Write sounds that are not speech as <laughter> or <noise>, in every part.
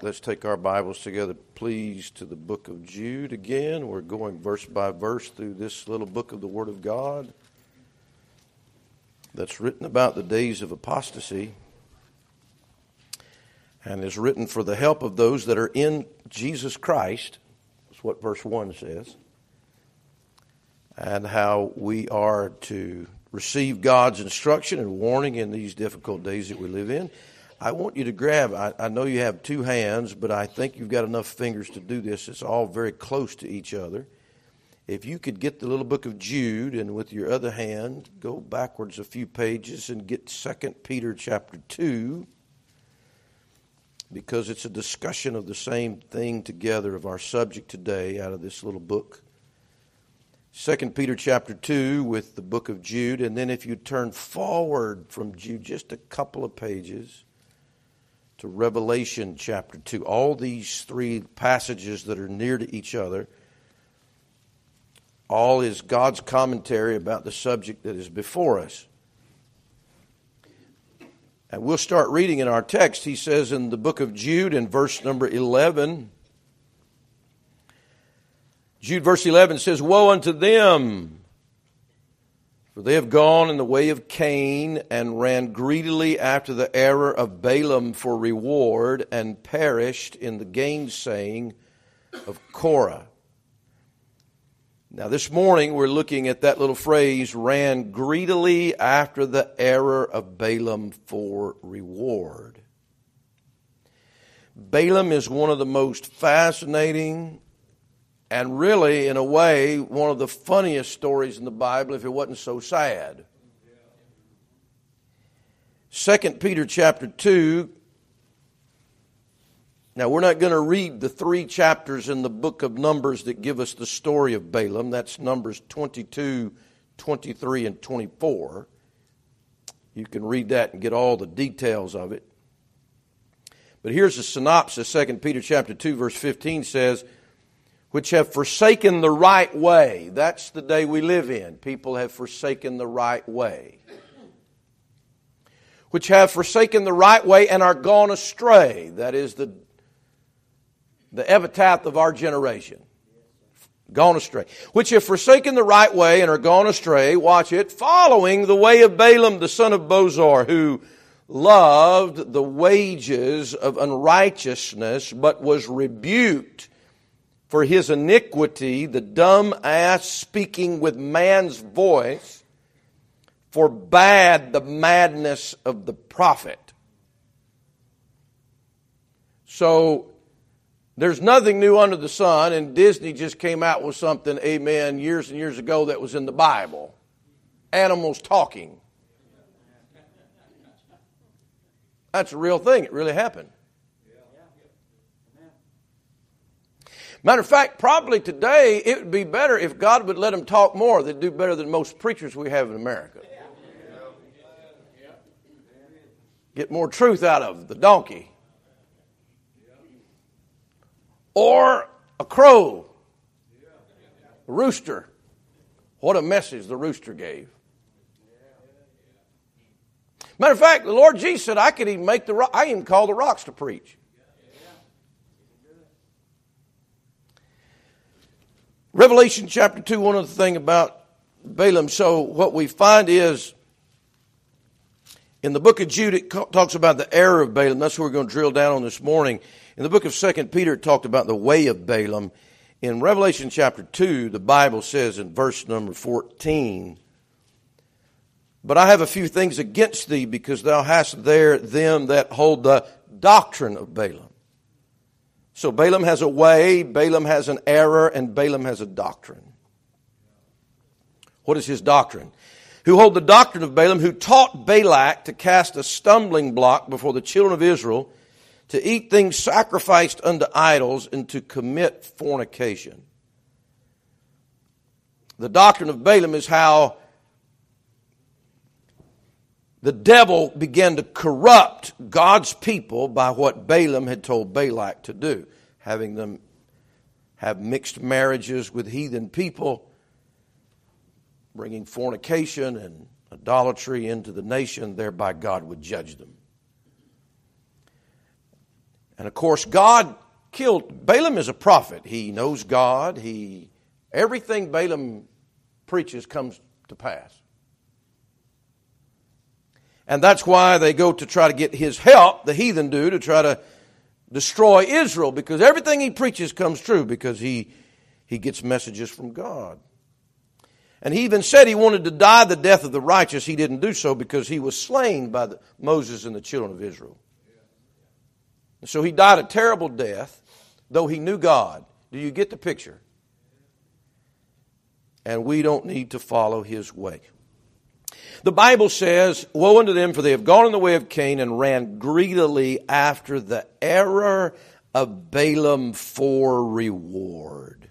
Let's take our Bibles together, please, to the book of Jude again. We're going verse by verse through this little book of the Word of God that's written about the days of apostasy and is written for the help of those that are in Jesus Christ. That's what verse 1 says. And how we are to receive God's instruction and warning in these difficult days that we live in I want you to grab, I, I, know you have two hands, but I think you've got enough fingers to do this. It's all very close to each other. If you could get the little book of Jude and with your other hand go backwards a few pages and get 2 Peter chapter 2, because it's a discussion of the same thing together of our subject today out of this little book. 2 Peter chapter 2 with the book of Jude, and then if you turn forward from Jude just a couple of pages to Revelation chapter 2. All these three passages that are near to each other, all is God's commentary about the subject that is before us. And we'll start reading in our text. He says in the book of Jude, in verse number 11, Jude, verse 11 says, Woe unto them! For they have gone in the way of Cain and ran greedily after the error of Balaam for reward and perished in the gainsaying of Korah. Now, this morning we're looking at that little phrase, ran greedily after the error of Balaam for reward. Balaam is one of the most fascinating and really, in a way, one of the funniest stories in the Bible if it wasn't so sad. 2 Peter chapter 2. Now, we're not going to read the three chapters in the book of Numbers that give us the story of Balaam. That's Numbers 22, 23, and 24. You can read that and get all the details of it. But here's a synopsis. 2 Peter chapter 2, verse 15 says, which have forsaken the right way. That's the day we live in. People have forsaken the right way. Which have forsaken the right way and are gone astray. That is the, the epitaph of our generation. Gone astray. Which have forsaken the right way and are gone astray, watch it, following the way of Balaam the son of Bosor, who loved the wages of unrighteousness, but was rebuked for his iniquity, the dumb ass speaking with man's voice forbade the madness of the prophet. So there's nothing new under the sun, and Disney just came out with something, amen, years and years ago that was in the Bible. Animals talking. That's a real thing. It really happened. Matter of fact, probably today it would be better if God would let them talk more. They'd do better than most preachers we have in America. Get more truth out of the donkey. Or a crow, a rooster. What a message the rooster gave. Matter of fact, the Lord Jesus said, I could even make the I even call the rocks to preach. Revelation chapter 2, one other thing about Balaam, so what we find is in the book of Jude, it talks about the error of Balaam. That's what we're going to drill down on this morning. In the book of Second Peter, it talked about the way of Balaam. In Revelation chapter 2, the Bible says in verse number 14, But I have a few things against thee, because thou hast there them that hold the doctrine of Balaam so Balaam has a way, Balaam has an error, and Balaam has a doctrine. What is his doctrine? Who hold the doctrine of Balaam, who taught Balak to cast a stumbling block before the children of Israel, to eat things sacrificed unto idols, and to commit fornication. The doctrine of Balaam is how the devil began to corrupt God's people by what Balaam had told Balak to do, having them have mixed marriages with heathen people, bringing fornication and idolatry into the nation, thereby God would judge them. And of course, God killed. Balaam is a prophet. He knows God. He everything Balaam preaches comes to pass. And that's why they go to try to get his help, the heathen do, to try to destroy Israel, because everything he preaches comes true because he, he gets messages from God. And he even said he wanted to die the death of the righteous. He didn't do so because he was slain by the, Moses and the children of Israel. And so he died a terrible death, though he knew God. Do you get the picture? And we don't need to follow his way. The Bible says, Woe unto them, for they have gone in the way of Cain and ran greedily after the error of Balaam for reward.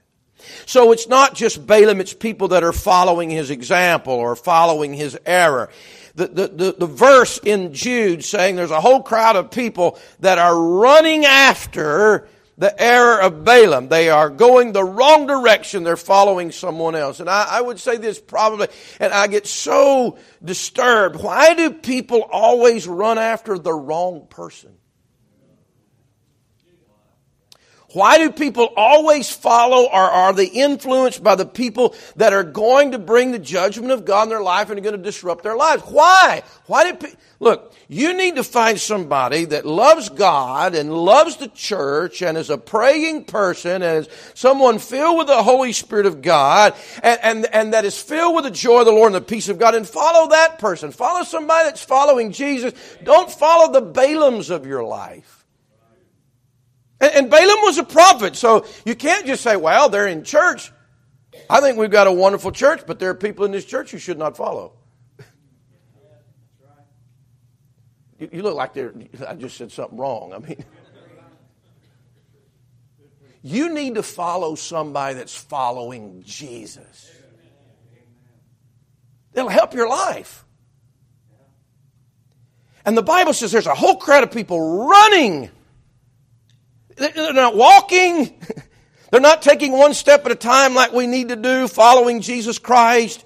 So it's not just Balaam, it's people that are following his example or following his error. The, the, the, the, verse in Jude saying there's a whole crowd of people that are running after the error of Balaam. They are going the wrong direction. They're following someone else. And I, I, would say this probably, and I get so disturbed. Why do people always run after the wrong person? Why do people always follow or are they influenced by the people that are going to bring the judgment of God in their life and are going to disrupt their lives? Why? Why do people, look, you need to find somebody that loves God and loves the church and is a praying person and is someone filled with the Holy Spirit of God and, and, and that is filled with the joy of the Lord and the peace of God and follow that person. Follow somebody that's following Jesus. Don't follow the Balaams of your life. And, and Balaam was a prophet, so you can't just say, well, they're in church. I think we've got a wonderful church, but there are people in this church you should not follow. You, you look like they're, I just said something wrong. I mean, you need to follow somebody that's following Jesus. It'll help your life. And the Bible says there's a whole crowd of people running they're not walking. <laughs> They're not taking one step at a time like we need to do, following Jesus Christ.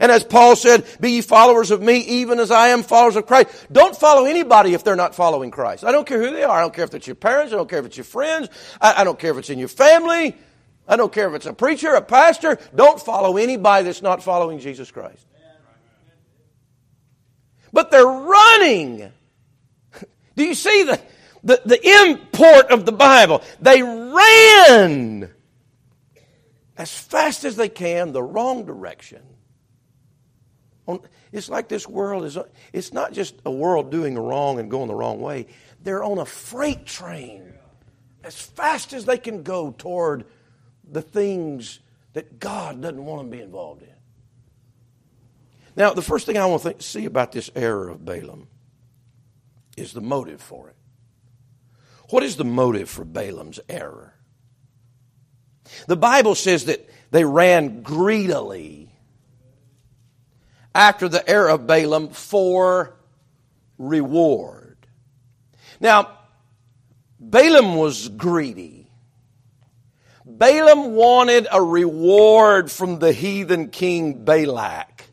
And as Paul said, be ye followers of me, even as I am followers of Christ. Don't follow anybody if they're not following Christ. I don't care who they are. I don't care if it's your parents. I don't care if it's your friends. I, I don't care if it's in your family. I don't care if it's a preacher, a pastor. Don't follow anybody that's not following Jesus Christ. But they're running. <laughs> Do you see the, the, the import of the Bible. They ran as fast as they can the wrong direction. It's like this world is, it's not just a world doing wrong and going the wrong way. They're on a freight train as fast as they can go toward the things that God doesn't want them to be involved in. Now, the first thing I want to think, see about this error of Balaam is the motive for it. What is the motive for Balaam's error? The Bible says that they ran greedily after the error of Balaam for reward. Now, Balaam was greedy. Balaam wanted a reward from the heathen king Balak.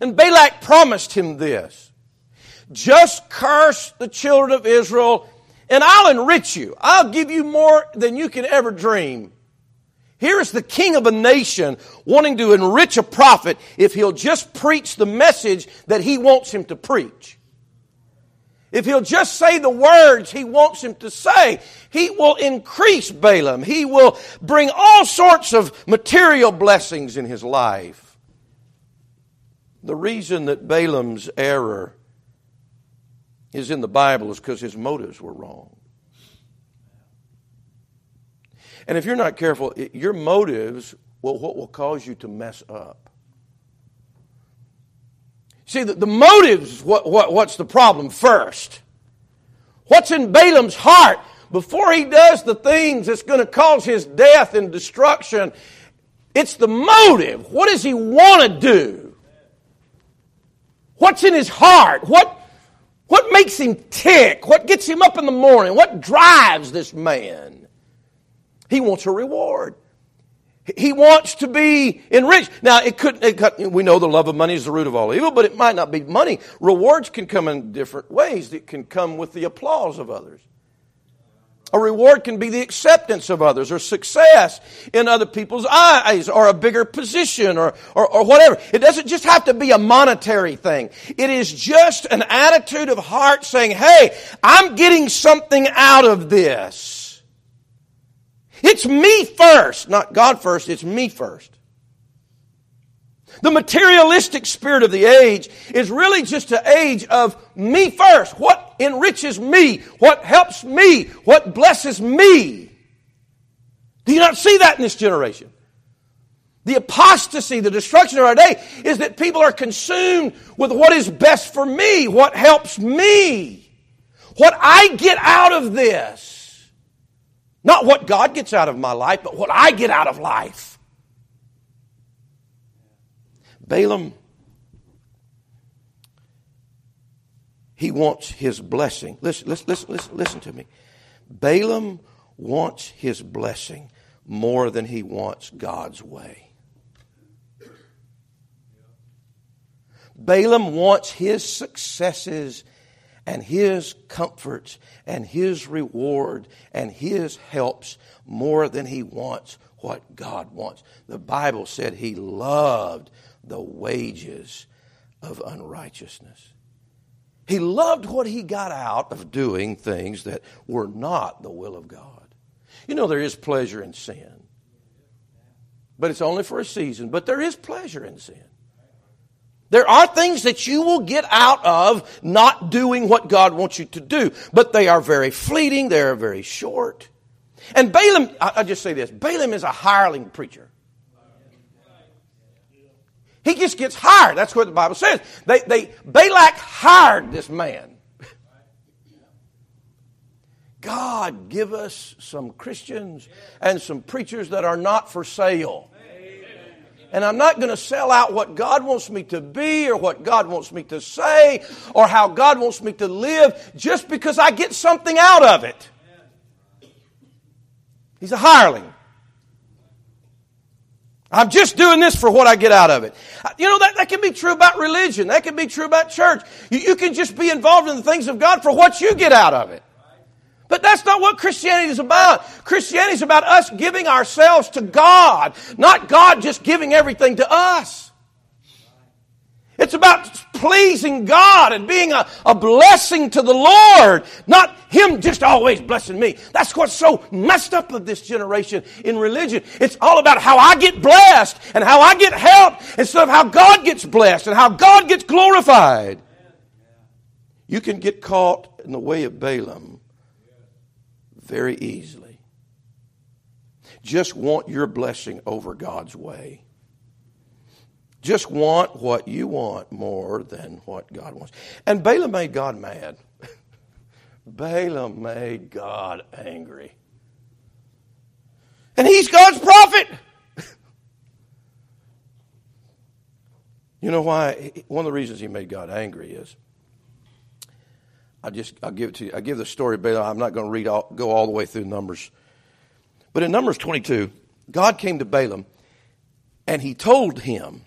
And Balak promised him this. Just curse the children of Israel and I'll enrich you. I'll give you more than you can ever dream. Here is the king of a nation wanting to enrich a prophet if he'll just preach the message that he wants him to preach. If he'll just say the words he wants him to say, he will increase Balaam. He will bring all sorts of material blessings in his life. The reason that Balaam's error is in the Bible is because his motives were wrong. And if you're not careful, your motives will what will cause you to mess up. See, the, the motives, what, what, what's the problem first? What's in Balaam's heart before he does the things that's going to cause his death and destruction? It's the motive. What does he want to do? What's in his heart? What, what makes him tick? What gets him up in the morning? What drives this man? He wants a reward. He wants to be enriched. Now, it could, it could, we know the love of money is the root of all evil, but it might not be money. Rewards can come in different ways. It can come with the applause of others. A reward can be the acceptance of others or success in other people's eyes or a bigger position or, or, or, whatever. It doesn't just have to be a monetary thing. It is just an attitude of heart saying, hey, I'm getting something out of this. It's me first, not God first, it's me first. The materialistic spirit of the age is really just an age of me first. What enriches me? What helps me? What blesses me? Do you not see that in this generation? The apostasy, the destruction of our day is that people are consumed with what is best for me, what helps me, what I get out of this. Not what God gets out of my life, but what I get out of life. Balaam, he wants his blessing. Listen, listen, listen, listen, listen to me. Balaam wants his blessing more than he wants God's way. Balaam wants his successes and his comforts and his reward and his helps more than he wants what God wants. The Bible said he loved the wages of unrighteousness. He loved what he got out of doing things that were not the will of God. You know, there is pleasure in sin, but it's only for a season. But there is pleasure in sin. There are things that you will get out of not doing what God wants you to do, but they are very fleeting, they are very short. And Balaam, I'll just say this Balaam is a hireling preacher. He just gets hired. That's what the Bible says. They, they, Balak hired this man. God, give us some Christians and some preachers that are not for sale. And I'm not going to sell out what God wants me to be or what God wants me to say or how God wants me to live just because I get something out of it. He's a hireling. I'm just doing this for what I get out of it. Uh, you know, that, that can be true about religion. That can be true about church. You, you can just be involved in the things of God for what you get out of it. But that's not what Christianity is about. Christianity is about us giving ourselves to God, not God just giving everything to us. It's about pleasing God and being a, a blessing to the Lord, not Him just always blessing me. That's what's so messed up of this generation in religion. It's all about how I get blessed and how I get help instead of how God gets blessed and how God gets glorified. You can get caught in the way of Balaam very easily. Just want your blessing over God's way. Just want what you want more than what God wants. And Balaam made God mad. <laughs> Balaam made God angry. And he's God's prophet. <laughs> you know why? One of the reasons he made God angry is I just I'll give it to you. I give the story Balaam. I'm not going to read all, go all the way through Numbers. But in Numbers 22, God came to Balaam and he told him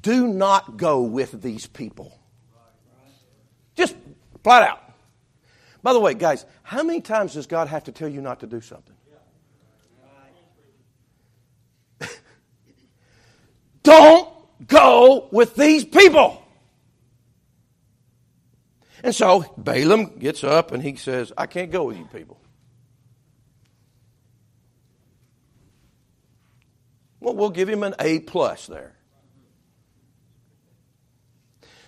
do not go with these people. Just flat out. By the way, guys, how many times does God have to tell you not to do something? <laughs> Don't go with these people. And so Balaam gets up and he says, I can't go with you people. Well, we'll give him an A plus there.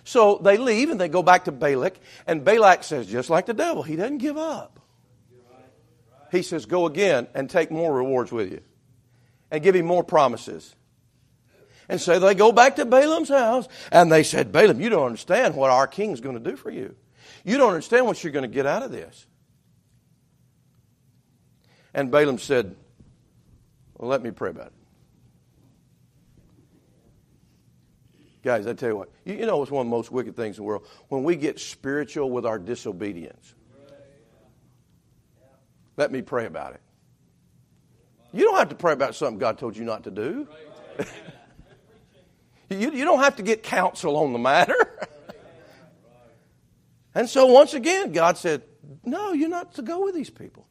So they leave and they go back to Balak, and Balak says, just like the devil, he doesn't give up. He says, go again and take more rewards with you, and give him more promises. And so they go back to Balaam's house, and they said, Balaam, you don't understand what our king's going to do for you. You don't understand what you're going to get out of this. And Balaam said, Well, let me pray about it. Guys, I tell you what, you, you know it's one of the most wicked things in the world? When we get spiritual with our disobedience. Let me pray about it. You don't have to pray about something God told you not to do. <laughs> you, you don't have to get counsel on the matter. <laughs> and so once again, God said, No, you're not to go with these people.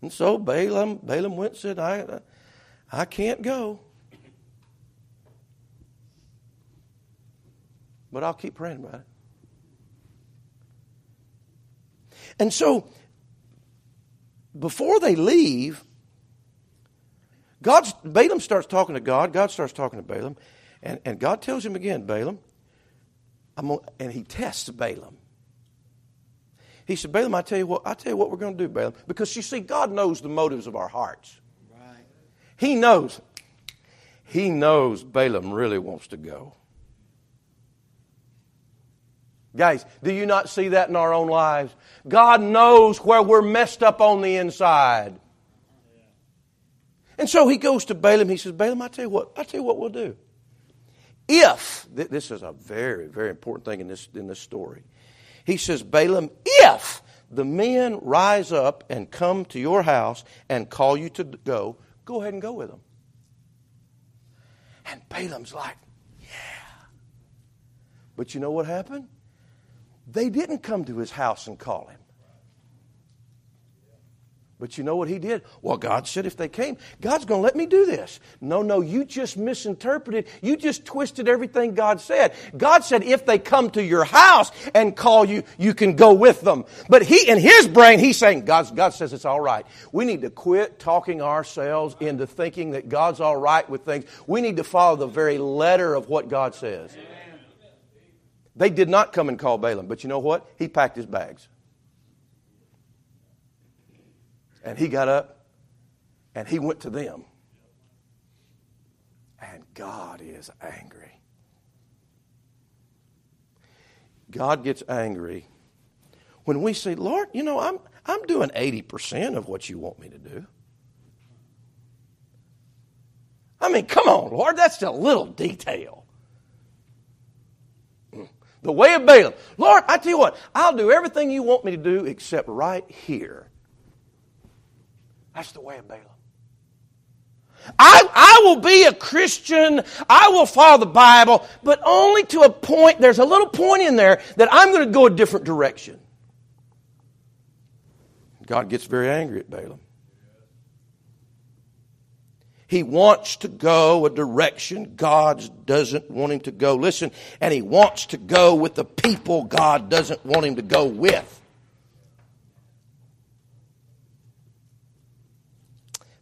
And so Balaam, Balaam went and said, I, I can't go. But I'll keep praying about it. And so, before they leave, God, Balaam starts talking to God. God starts talking to Balaam. And, and God tells him again, Balaam, and he tests Balaam. He said, Balaam, I tell you what, I tell you what we're going to do, Balaam. Because you see, God knows the motives of our hearts. Right. He knows. He knows Balaam really wants to go. Guys, do you not see that in our own lives? God knows where we're messed up on the inside. And so he goes to Balaam. He says, Balaam, I tell you what, I tell you what we'll do. If this is a very, very important thing in this in this story. He says, Balaam, if the men rise up and come to your house and call you to go, go ahead and go with them. And Balaam's like, yeah. But you know what happened? They didn't come to his house and call him. But you know what he did? Well, God said if they came, God's going to let me do this. No, no, you just misinterpreted. You just twisted everything God said. God said if they come to your house and call you, you can go with them. But he, in his brain, he's saying, God, God says it's all right. We need to quit talking ourselves into thinking that God's all right with things. We need to follow the very letter of what God says. They did not come and call Balaam, but you know what? He packed his bags. And he got up and he went to them. And God is angry. God gets angry when we say, Lord, you know, I'm, I'm doing 80% of what you want me to do. I mean, come on, Lord, that's a little detail. The way of Balaam. Lord, I tell you what, I'll do everything you want me to do except right here. That's the way of Balaam. I, I will be a Christian. I will follow the Bible, but only to a point. There's a little point in there that I'm going to go a different direction. God gets very angry at Balaam. He wants to go a direction God doesn't want him to go. Listen, and he wants to go with the people God doesn't want him to go with.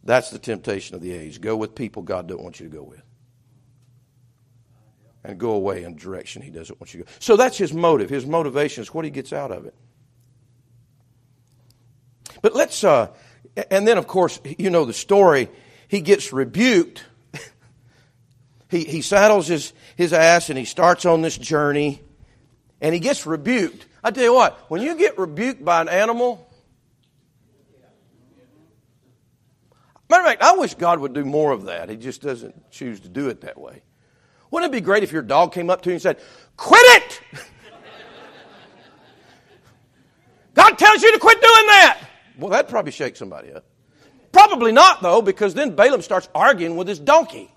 That's the temptation of the age. Go with people God don't want you to go with. And go away in direction he doesn't want you to go. So that's his motive. His motivation is what he gets out of it. But let's, uh, and then of course, you know the story. He gets rebuked. <laughs> he, he saddles his, his ass and he starts on this journey and he gets rebuked. I tell you what, when you get rebuked by an animal, Matter of fact, I wish God would do more of that. He just doesn't choose to do it that way. Wouldn't it be great if your dog came up to you and said, Quit it! <laughs> God tells you to quit doing that! Well, that'd probably shake somebody up. Probably not, though, because then Balaam starts arguing with his donkey.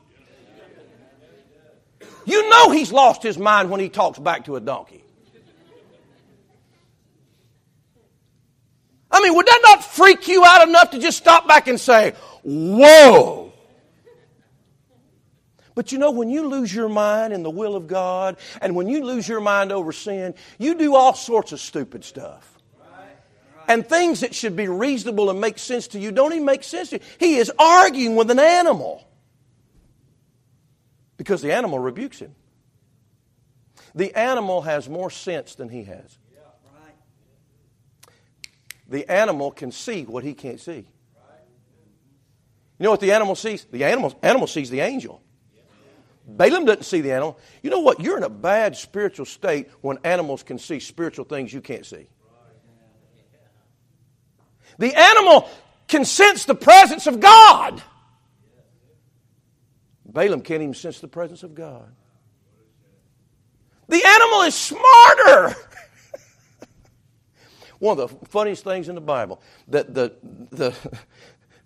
You know he's lost his mind when he talks back to a donkey. I mean, would that not freak you out enough to just stop back and say, Whoa! But you know, when you lose your mind in the will of God, and when you lose your mind over sin, you do all sorts of stupid stuff. And things that should be reasonable and make sense to you don't even make sense to you. He is arguing with an animal because the animal rebukes him. The animal has more sense than he has. The animal can see what he can't see. You know what the animal sees? The animal, animal sees the angel. Balaam doesn't see the animal. You know what? You're in a bad spiritual state when animals can see spiritual things you can't see. The animal can sense the presence of God. Balaam can't even sense the presence of God. The animal is smarter. <laughs> One of the funniest things in the Bible that the, the,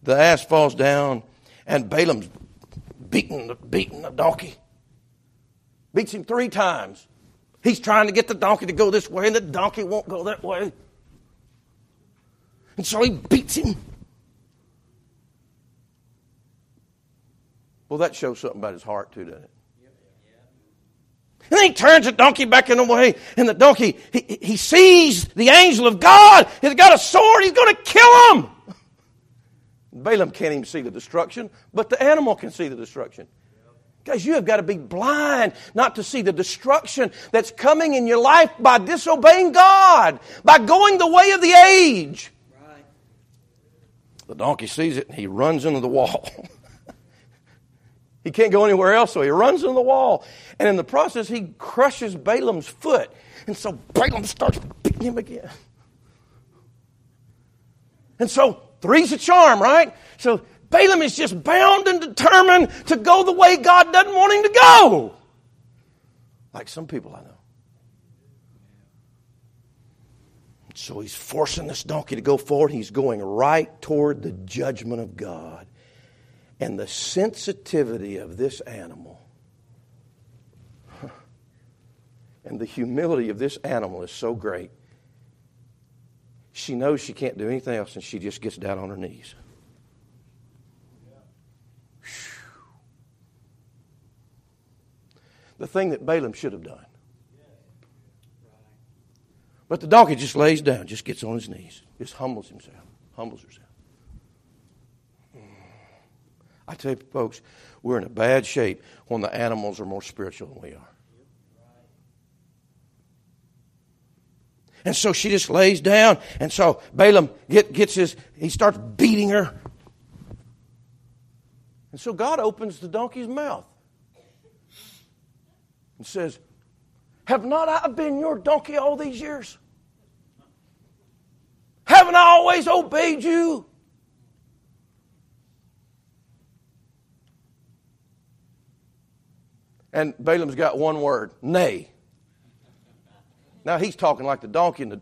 the ass falls down, and Balaam's beating, beating the donkey. Beats him three times. He's trying to get the donkey to go this way, and the donkey won't go that way. And so he beats him. Well, that shows something about his heart, too, doesn't it? And then he turns the donkey back in the way, and the donkey, he, he sees the angel of God. He's got a sword, he's going to kill him. Balaam can't even see the destruction, but the animal can see the destruction. Guys, you have got to be blind not to see the destruction that's coming in your life by disobeying God, by going the way of the age. The donkey sees it and he runs into the wall. <laughs> he can't go anywhere else, so he runs into the wall. And in the process, he crushes Balaam's foot. And so Balaam starts beating him again. And so, three's a charm, right? So Balaam is just bound and determined to go the way God doesn't want him to go. Like some people I know. So he's forcing this donkey to go forward. He's going right toward the judgment of God. And the sensitivity of this animal <laughs> and the humility of this animal is so great. She knows she can't do anything else, and she just gets down on her knees. the thing that Balaam should have done. But the donkey just lays down, just gets on his knees, just humbles himself, humbles herself. Mm. I tell you, folks, we're in a bad shape when the animals are more spiritual than we are. And so she just lays down. And so Balaam get, gets his, he starts beating her. And so God opens the donkey's mouth and says, Have not I been your donkey all these years? Haven't I always obeyed you? And Balaam's got one word nay. Now he's talking like the donkey in the.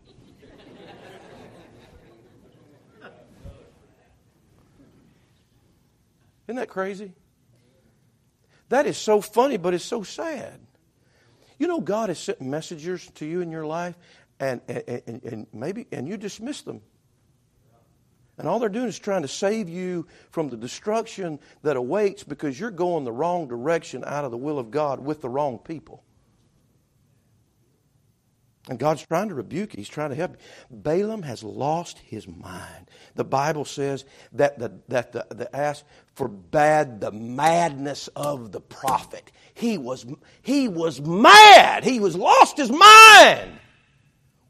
Isn't that crazy? That is so funny, but it's so sad. You know, God has sent messengers to you in your life, and, and, and, and maybe and you dismiss them. And all they're doing is trying to save you from the destruction that awaits because you're going the wrong direction out of the will of God with the wrong people. And God's trying to rebuke you. He's trying to help you. Balaam has lost his mind. The Bible says that the, that the, the ass forbade the madness of the prophet. He was, he was mad. He was lost his mind.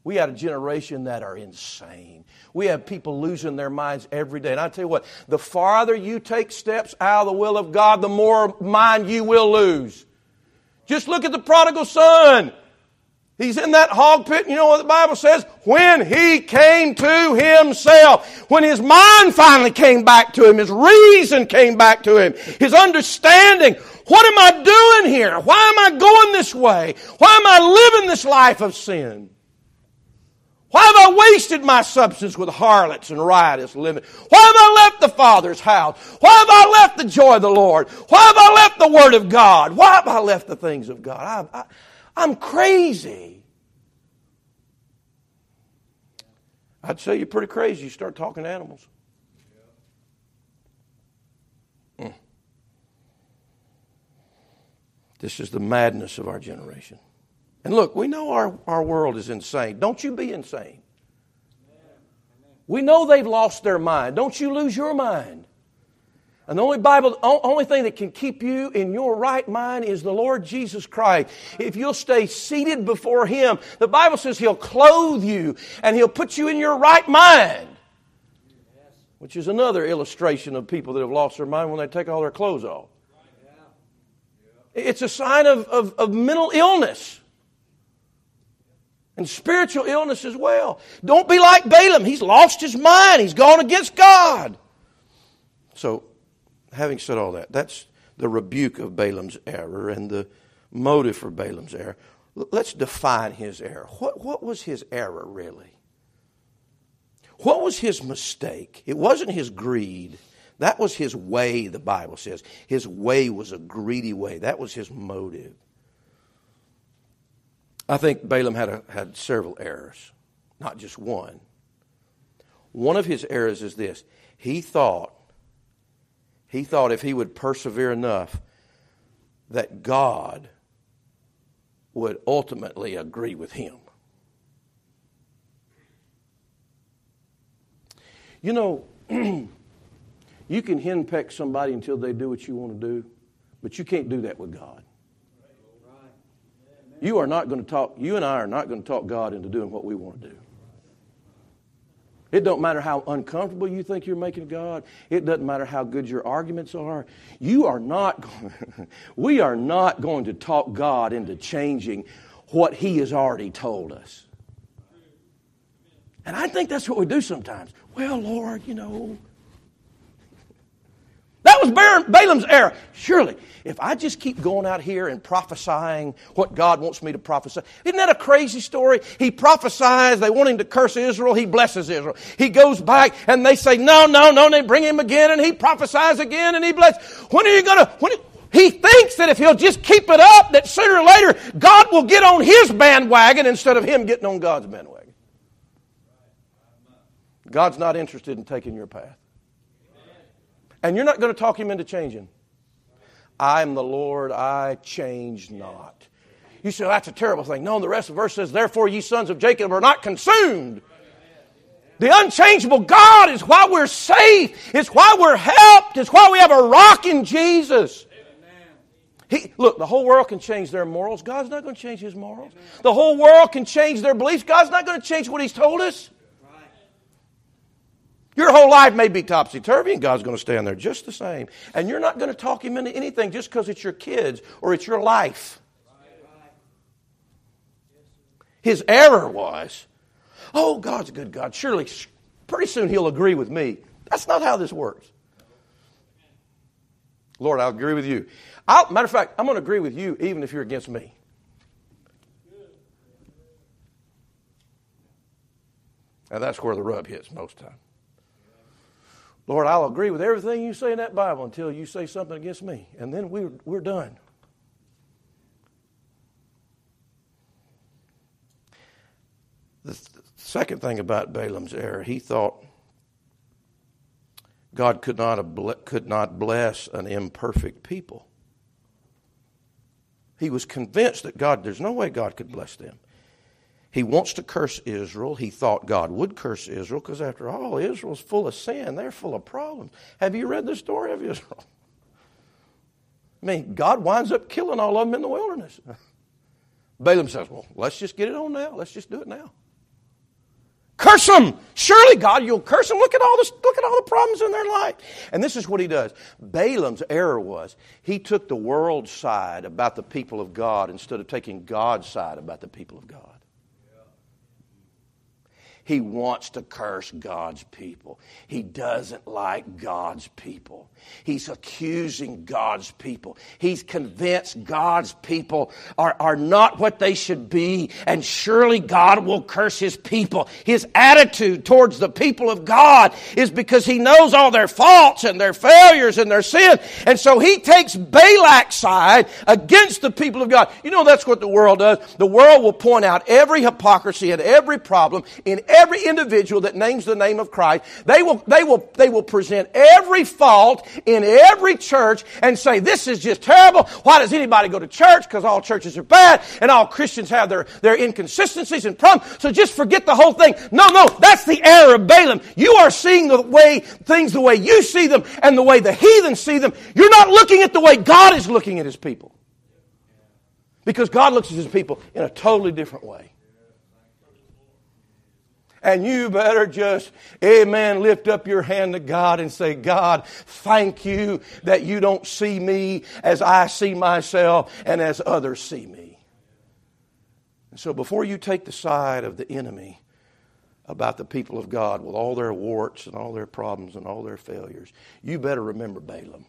We had a generation that are insane. We have people losing their minds every day. And I tell you what, the farther you take steps out of the will of God, the more mind you will lose. Just look at the prodigal son. He's in that hog pit. You know what the Bible says? When he came to himself, when his mind finally came back to him, his reason came back to him, his understanding. What am I doing here? Why am I going this way? Why am I living this life of sin? Why have I wasted my substance with harlots and riotous living? Why have I left the Father's house? Why have I left the joy of the Lord? Why have I left the Word of God? Why have I left the things of God? I, I, I'm crazy. I'd say you're pretty crazy. You start talking to animals. Mm. This is the madness of our generation. And look, we know our, our world is insane. Don't you be insane. We know they've lost their mind. Don't you lose your mind. And the only Bible, only thing that can keep you in your right mind is the Lord Jesus Christ. If you'll stay seated before Him, the Bible says He'll clothe you and He'll put you in your right mind. Which is another illustration of people that have lost their mind when they take all their clothes off. It's a sign of, of, of mental illness and spiritual illness as well. Don't be like Balaam. He's lost his mind, he's gone against God. So, having said all that, that's the rebuke of Balaam's error and the motive for Balaam's error. Let's define his error. What, what was his error really? What was his mistake? It wasn't his greed. That was his way, the Bible says. His way was a greedy way. That was his motive. I think Balaam had, a, had several errors, not just one. One of his errors is this he thought He thought if he would persevere enough, that God would ultimately agree with him. You know, <clears throat> you can henpeck somebody until they do what you want to do, but you can't do that with God. You are not going to talk, you and I are not going to talk God into doing what we want to do. It don't matter how uncomfortable you think you're making God. It doesn't matter how good your arguments are. You are not, going, <laughs> we are not going to talk God into changing what He has already told us. And I think that's what we do sometimes. Well, Lord, you know. That was Balaam's error. Surely, if I just keep going out here and prophesying what God wants me to prophesy, isn't that a crazy story? He prophesies, they want him to curse Israel, he blesses Israel. He goes back and they say, no, no, no, and they bring him again and he prophesies again and he blesses. When are you going to, he thinks that if he'll just keep it up, that sooner or later God will get on his bandwagon instead of him getting on God's bandwagon. God's not interested in taking your path. And you're not going to talk him into changing. I am the Lord, I change not. You say, that's a terrible thing. No, the rest of the verse says, Therefore, ye sons of Jacob are not consumed. The unchangeable God is why we're safe. It's why we're helped. It's why we have a rock in Jesus. He, look, the whole world can change their morals. God's not going to change his morals. The whole world can change their beliefs. God's not going to change what he's told us. Your whole life may be topsy turvy, and God's going to stand there just the same. And you're not going to talk Him into anything just because it's your kids or it's your life. His error was, oh, God's a good God. Surely, pretty soon He'll agree with me. That's not how this works. Lord, I'll agree with you. I'll, matter of fact, I'm going to agree with you even if you're against me. Now, that's where the rub hits most time. Lord, I'll agree with everything you say in that Bible until you say something against me. And then we're, we're done. The second thing about Balaam's error, he thought God could not, could not bless an imperfect people. He was convinced that God, there's no way God could bless them. He wants to curse Israel. He thought God would curse Israel because, after all, Israel's full of sin. They're full of problems. Have you read the story of Israel? I mean, God winds up killing all of them in the wilderness. <laughs> Balaam says, Well, let's just get it on now. Let's just do it now. Curse them. Surely, God, you'll curse them. Look at all this, look at all the problems in their life. And this is what he does. Balaam's error was he took the world's side about the people of God instead of taking God's side about the people of God. He wants to curse God's people. He doesn't like God's people. He's accusing God's people. He's convinced God's people are, are not what they should be, and surely God will curse his people. His attitude towards the people of God is because he knows all their faults and their failures and their sin. And so he takes Balak's side against the people of God. You know, that's what the world does. The world will point out every hypocrisy and every problem in every individual that names the name of Christ, they will, they will, they will present every fault in every church and say, this is just terrible. Why does anybody go to church? Because all churches are bad and all Christians have their, their inconsistencies and problems. So just forget the whole thing. No, no, that's the error of Balaam. You are seeing the way, things the way you see them and the way the heathen see them. You're not looking at the way God is looking at his people. Because God looks at his people in a totally different way. And you better just, amen, lift up your hand to God and say, God, thank you that you don't see me as I see myself and as others see me. And so before you take the side of the enemy about the people of God with all their warts and all their problems and all their failures, you better remember Balaam.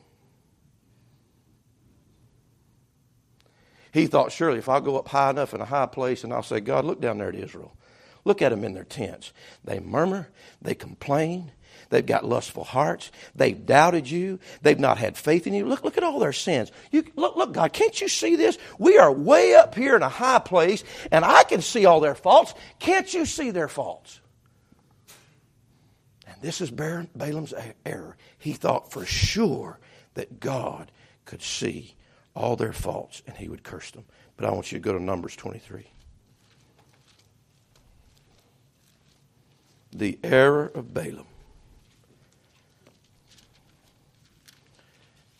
He thought, surely if I go up high enough in a high place and I'll say, God, look down there at Israel. Look at them in their tents. They murmur, they complain, they've got lustful hearts, they've doubted you, they've not had faith in you. Look, look at all their sins. You, look, look, God, can't you see this? We are way up here in a high place, and I can see all their faults. Can't you see their faults? And This is Balaam's error. He thought for sure that God could see all their faults and he would curse them. But I want you to go to Numbers 23. The error of Balaam.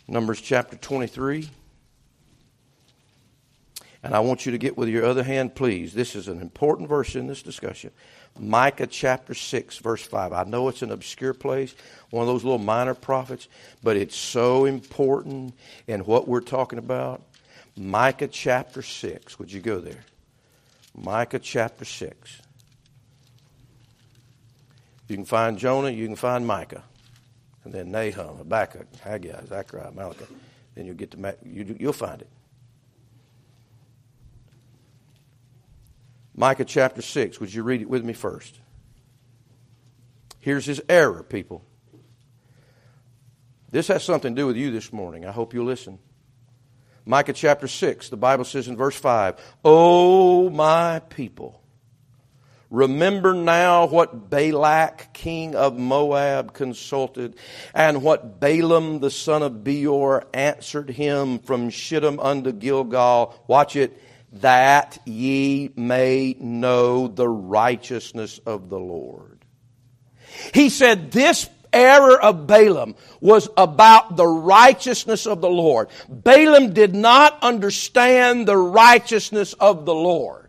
Numbers chapter 23. And I want you to get with your other hand, please. This is an important verse in this discussion. Micah chapter 6, verse 5. I know it's an obscure place, one of those little minor prophets, but it's so important in what we're talking about. Micah chapter 6. Would you go there? Micah chapter 6. You can find Jonah, you can find Micah, and then Nahum, Habakkuk, Haggai, Zechariah, Malachi. Then you'll get to you, you'll find it. Micah chapter 6. Would you read it with me first? Here's his error, people. This has something to do with you this morning. I hope you'll listen. Micah chapter 6, the Bible says in verse 5, O my people, remember now what Balak, king of Moab, consulted, and what Balaam, the son of Beor, answered him from Shittim unto Gilgal. Watch it that ye may know the righteousness of the Lord. He said this error of Balaam was about the righteousness of the Lord. Balaam did not understand the righteousness of the Lord.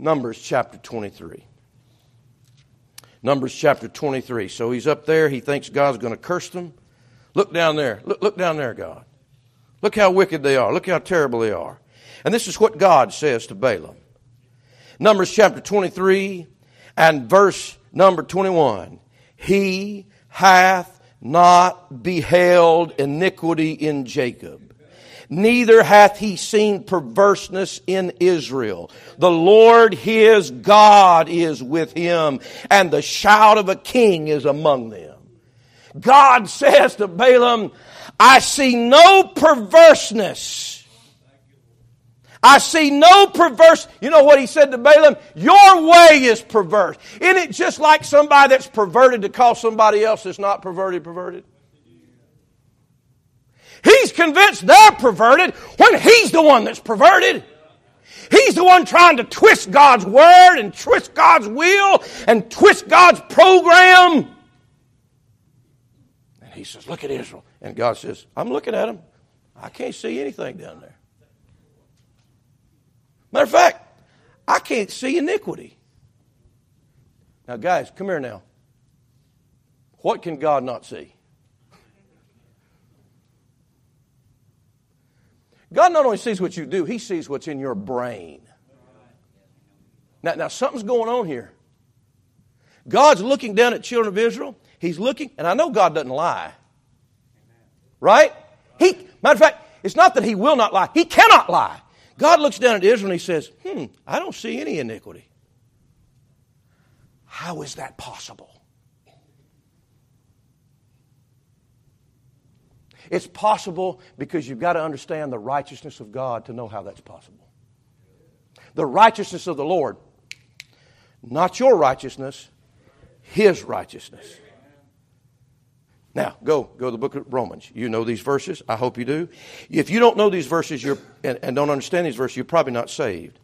Numbers chapter 23. Numbers chapter 23. So he's up there. He thinks God's going to curse them. Look down there. Look, look down there, God. Look how wicked they are. Look how terrible they are. And this is what God says to Balaam. Numbers chapter 23 and verse number 21. He hath not beheld iniquity in Jacob, neither hath he seen perverseness in Israel. The Lord his God is with him, and the shout of a king is among them. God says to Balaam, I see no perverseness. I see no perverse. You know what he said to Balaam? Your way is perverse. Isn't it just like somebody that's perverted to call somebody else that's not perverted perverted? He's convinced they're perverted when he's the one that's perverted. He's the one trying to twist God's word and twist God's will and twist God's program. And he says, Look at Israel. And God says, I'm looking at them. I can't see anything down there. Matter of fact, I can't see iniquity. Now, guys, come here now. What can God not see? God not only sees what you do, He sees what's in your brain. Now, now something's going on here. God's looking down at children of Israel. He's looking, and I know God doesn't lie. Right? He, matter of fact, it's not that he will not lie, he cannot lie. God looks down at Israel and he says, Hmm, I don't see any iniquity. How is that possible? It's possible because you've got to understand the righteousness of God to know how that's possible. The righteousness of the Lord, not your righteousness, His righteousness. Now, go, go to the book of Romans. You know these verses. I hope you do. If you don't know these verses and, and don't understand these verses, you're probably not saved.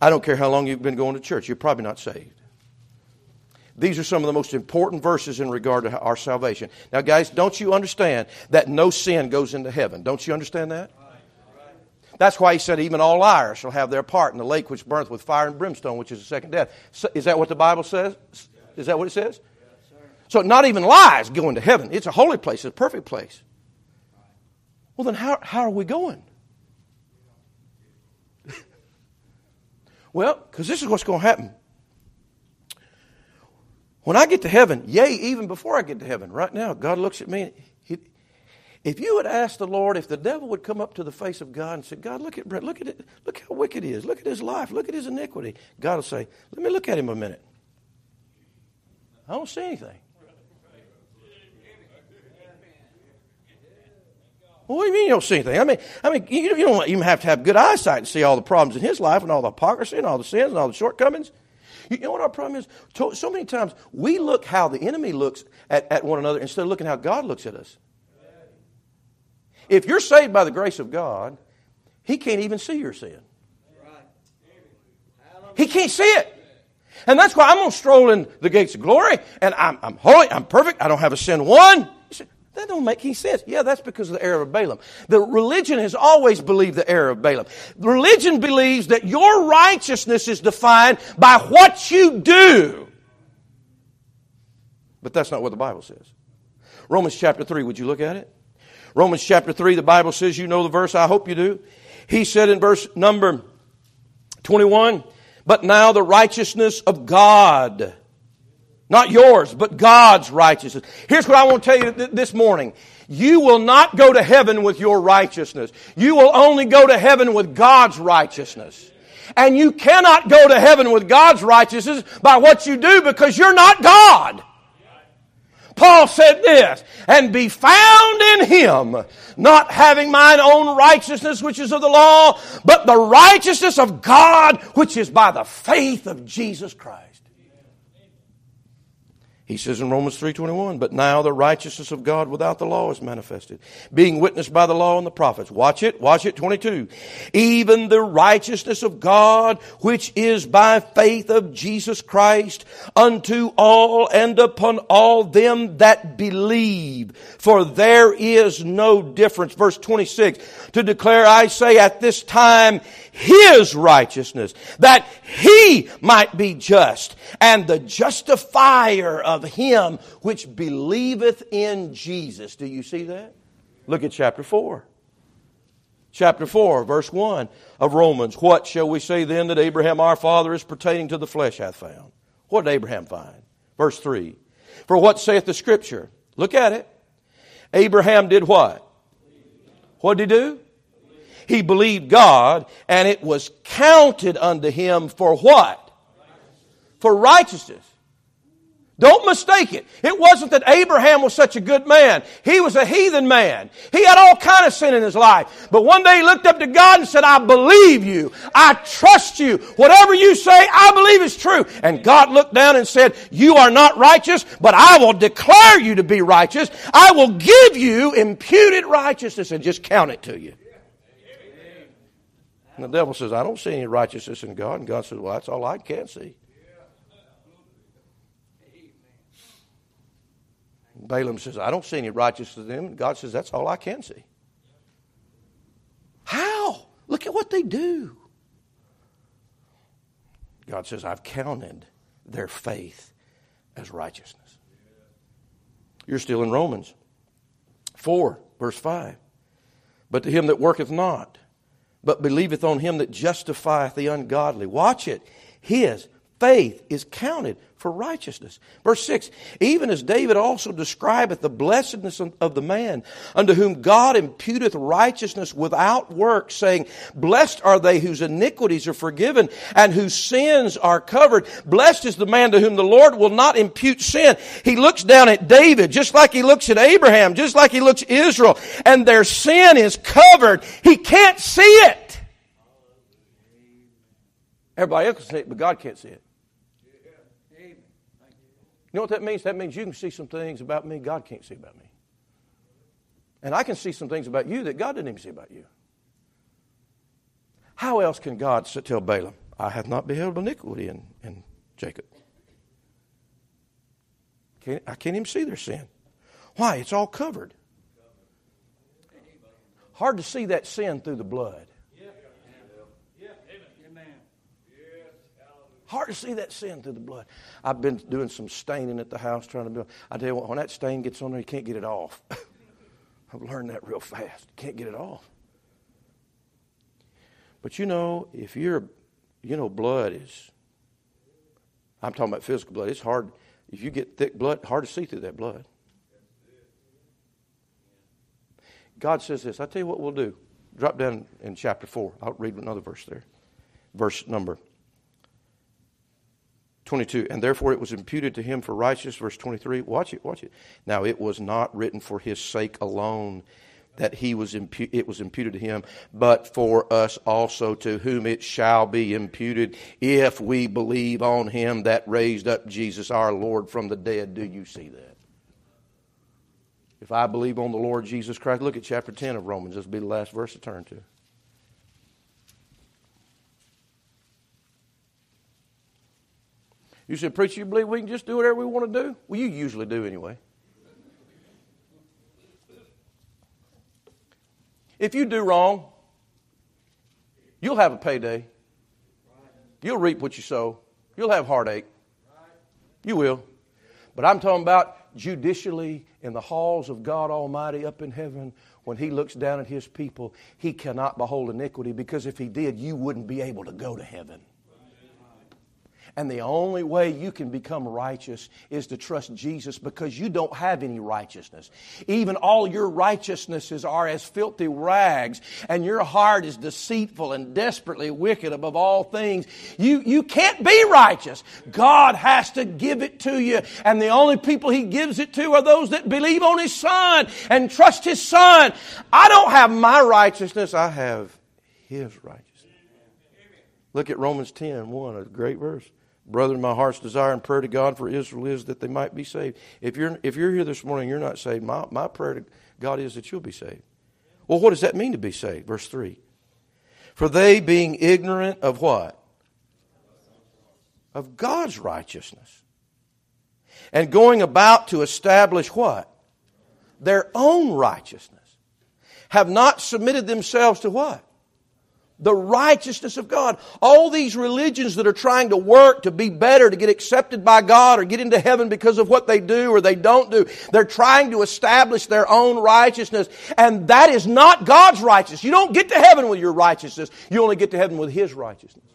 I don't care how long you've been going to church, you're probably not saved. These are some of the most important verses in regard to our salvation. Now, guys, don't you understand that no sin goes into heaven? Don't you understand that? That's why he said, even all liars shall have their part in the lake which burneth with fire and brimstone, which is the second death. So, is that what the Bible says? Is that what it says? So not even lies go into heaven. It's a holy place, it's a perfect place. Well, then how, how are we going? <laughs> well, because this is what's going to happen. When I get to heaven, yea, even before I get to heaven, right now, God looks at me. He, if you would ask the Lord, if the devil would come up to the face of God and say, God, look at Brent, look at it, look how wicked he is, look at his life, look at his iniquity, God will say, Let me look at him a minute. I don't see anything. Well, what do you mean you don't see anything? I mean, I mean, you, you don't even have to have good eyesight to see all the problems in his life and all the hypocrisy and all the sins and all the shortcomings. You know what our problem is? So many times we look how the enemy looks at, at one another instead of looking how God looks at us. If you're saved by the grace of God, He can't even see your sin. He can't see it. And that's why I'm going to stroll in the gates of glory, and I'm, I'm holy, I'm perfect, I don't have a sin one. That don't make any sense. Yeah, that's because of the error of Balaam. The religion has always believed the error of Balaam. Religion believes that your righteousness is defined by what you do. But that's not what the Bible says. Romans chapter 3, would you look at it? Romans chapter 3, the Bible says, you know the verse, I hope you do. He said in verse number 21, but now the righteousness of God not yours, but God's righteousness. Here's what I want to tell you this morning. You will not go to heaven with your righteousness. You will only go to heaven with God's righteousness. And you cannot go to heaven with God's righteousness by what you do because you're not God. Paul said this, and be found in him, not having mine own righteousness which is of the law, but the righteousness of God which is by the faith of Jesus Christ. He says in Romans 3:21, "But now the righteousness of God without the law is manifested, being witnessed by the law and the prophets." Watch it, watch it 22. "Even the righteousness of God which is by faith of Jesus Christ unto all and upon all them that believe, for there is no difference." Verse 26, "To declare I say at this time his righteousness, that he might be just, and the justifier of him which believeth in Jesus. Do you see that? Look at chapter 4. Chapter 4, verse 1 of Romans. What shall we say then that Abraham our father is pertaining to the flesh hath found? What did Abraham find? Verse 3. For what saith the scripture? Look at it. Abraham did what? What did he do? He believed God and it was counted unto him for what? For righteousness. Don't mistake it. It wasn't that Abraham was such a good man. He was a heathen man. He had all kind of sin in his life. But one day he looked up to God and said, I believe you. I trust you. Whatever you say, I believe is true. And God looked down and said, you are not righteous, but I will declare you to be righteous. I will give you imputed righteousness and just count it to you. And the devil says, I don't see any righteousness in God. And God says, Well, that's all I can see. Balaam says, I don't see any righteousness in them. And God says, That's all I can see. How? Look at what they do. God says, I've counted their faith as righteousness. You're still in Romans 4, verse 5. But to him that worketh not, but believeth on him that justifieth the ungodly. Watch it. His faith is counted for righteousness. Verse 6 Even as David also describeth the blessedness of the man unto whom God imputeth righteousness without works, saying, Blessed are they whose iniquities are forgiven and whose sins are covered. Blessed is the man to whom the Lord will not impute sin. He looks down at David just like he looks at Abraham, just like he looks Israel, and their sin is covered. He can't see it. Everybody else can see it, but God can't see it. You know what that means? That means you can see some things about me God can't see about me. And I can see some things about you that God didn't even see about you. How else can God tell Balaam, I have not beheld iniquity in, in Jacob? Can't, I can't even see their sin. Why? It's all covered. Hard to see that sin through the blood. Hard to see that sin through the blood. I've been doing some staining at the house trying to build. I tell you what, when that stain gets on there, you can't get it off. <laughs> I've learned that real fast. You can't get it off. But you know, if you're, you know, blood is, I'm talking about physical blood, it's hard. If you get thick blood, hard to see through that blood. God says this. I tell you what we'll do. Drop down in chapter 4. I'll read another verse there. Verse number 22. And therefore it was imputed to him for righteousness. Verse 23. Watch it, watch it. Now it was not written for his sake alone that he was impu- it was imputed to him, but for us also to whom it shall be imputed if we believe on him that raised up Jesus our Lord from the dead. Do you see that? If I believe on the Lord Jesus Christ, look at chapter 10 of Romans. This will be the last verse to turn to. You said, Preacher, you believe we can just do whatever we want to do? Well, you usually do anyway. If you do wrong, you'll have a payday. You'll reap what you sow. You'll have heartache. You will. But I'm talking about judicially in the halls of God Almighty up in heaven when He looks down at His people, He cannot behold iniquity because if He did, you wouldn't be able to go to heaven. And the only way you can become righteous is to trust Jesus because you don't have any righteousness. Even all your righteousnesses are as filthy rags, and your heart is deceitful and desperately wicked above all things. You, you can't be righteous. God has to give it to you, and the only people He gives it to are those that believe on His Son and trust His Son. I don't have my righteousness, I have His righteousness. Look at Romans 10 1, a great verse. Brother, my heart's desire and prayer to God for Israel is that they might be saved. If you're, if you're here this morning, you're not saved. My, my prayer to God is that you'll be saved. Well, what does that mean to be saved? Verse 3. For they being ignorant of what? Of God's righteousness. And going about to establish what? Their own righteousness. Have not submitted themselves to what? The righteousness of God. All these religions that are trying to work to be better, to get accepted by God or get into heaven because of what they do or they don't do, they're trying to establish their own righteousness. And that is not God's righteousness. You don't get to heaven with your righteousness. You only get to heaven with His righteousness.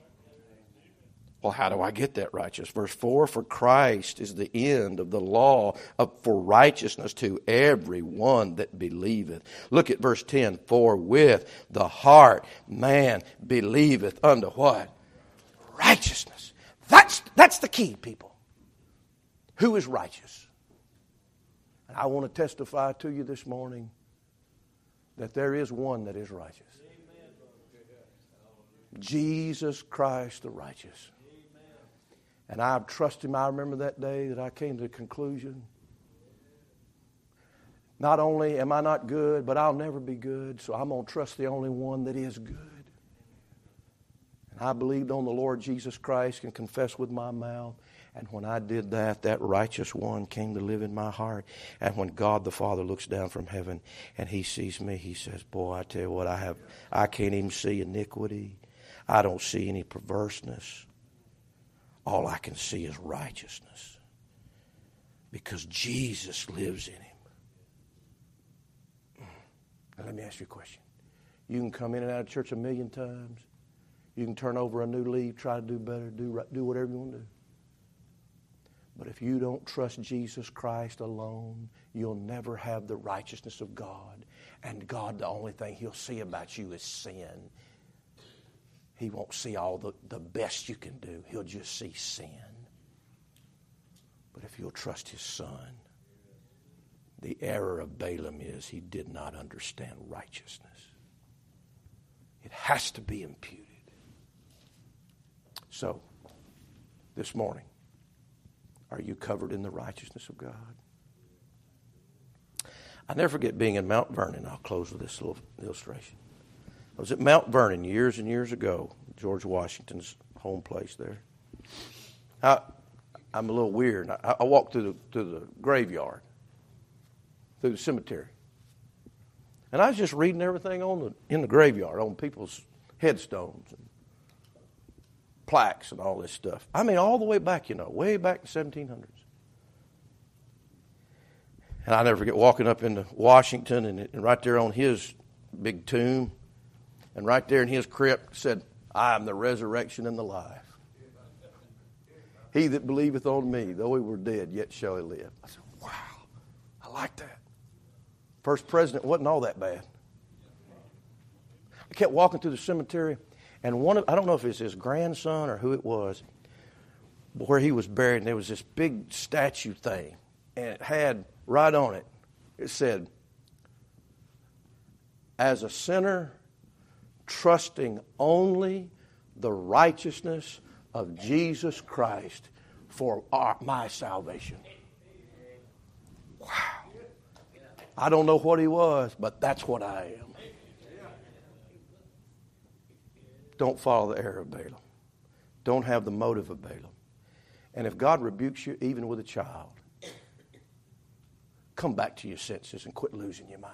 Well, how do I get that righteous? Verse 4 For Christ is the end of the law of, for righteousness to every one that believeth. Look at verse 10 For with the heart man believeth unto what? Righteousness. That's, that's the key, people. Who is righteous? And I want to testify to you this morning that there is one that is righteous. Jesus Christ the righteous. And I trust him. I remember that day that I came to the conclusion. Not only am I not good, but I'll never be good, so I'm going to trust the only one that is good. And I believed on the Lord Jesus Christ and confessed with my mouth. And when I did that, that righteous one came to live in my heart. And when God the Father looks down from heaven and he sees me, he says, Boy, I tell you what, I have I can't even see iniquity. I don't see any perverseness all I can see is righteousness because Jesus lives in him. Now, let me ask you a question. You can come in and out of church a million times. You can turn over a new leaf, try to do better, do, do whatever you want to do. But if you don't trust Jesus Christ alone, you'll never have the righteousness of God. And God, the only thing He'll see about you is sin. He won't see all the, the best you can do, he'll just see sin. But if you'll trust his son, the error of Balaam is he did not understand righteousness. It has to be imputed. So, this morning, are you covered in the righteousness of God? I never forget being in Mount Vernon. I'll close with this little illustration. I was at Mount Vernon years and years ago, George Washington's home place there. I, I'm a little weird. I, I walked through the, through the graveyard, through the cemetery. And I was just reading everything on the, in the graveyard, on people's headstones and plaques and all this stuff. I mean, all the way back, you know, way back in the 1700s. And I never forget walking up into Washington and, and right there on his big tomb and right there in his crypt said, I am the resurrection and the life. He that believeth on me, though he were dead, yet shall he live. I said, wow, I like that. First president wasn't all that bad. I kept walking through the cemetery, and one of, I don't know if it's his grandson or who it was, where he was buried, and there was this big statue thing, and it had right on it, it said, as a sinner, trusting only the righteousness of Jesus Christ for our, my salvation. Wow. I don't know what he was, but that's what I am. Don't follow the error of Balaam. Don't have the motive of Balaam. And if God rebukes you, even with a child, come back to your senses and quit losing your mind.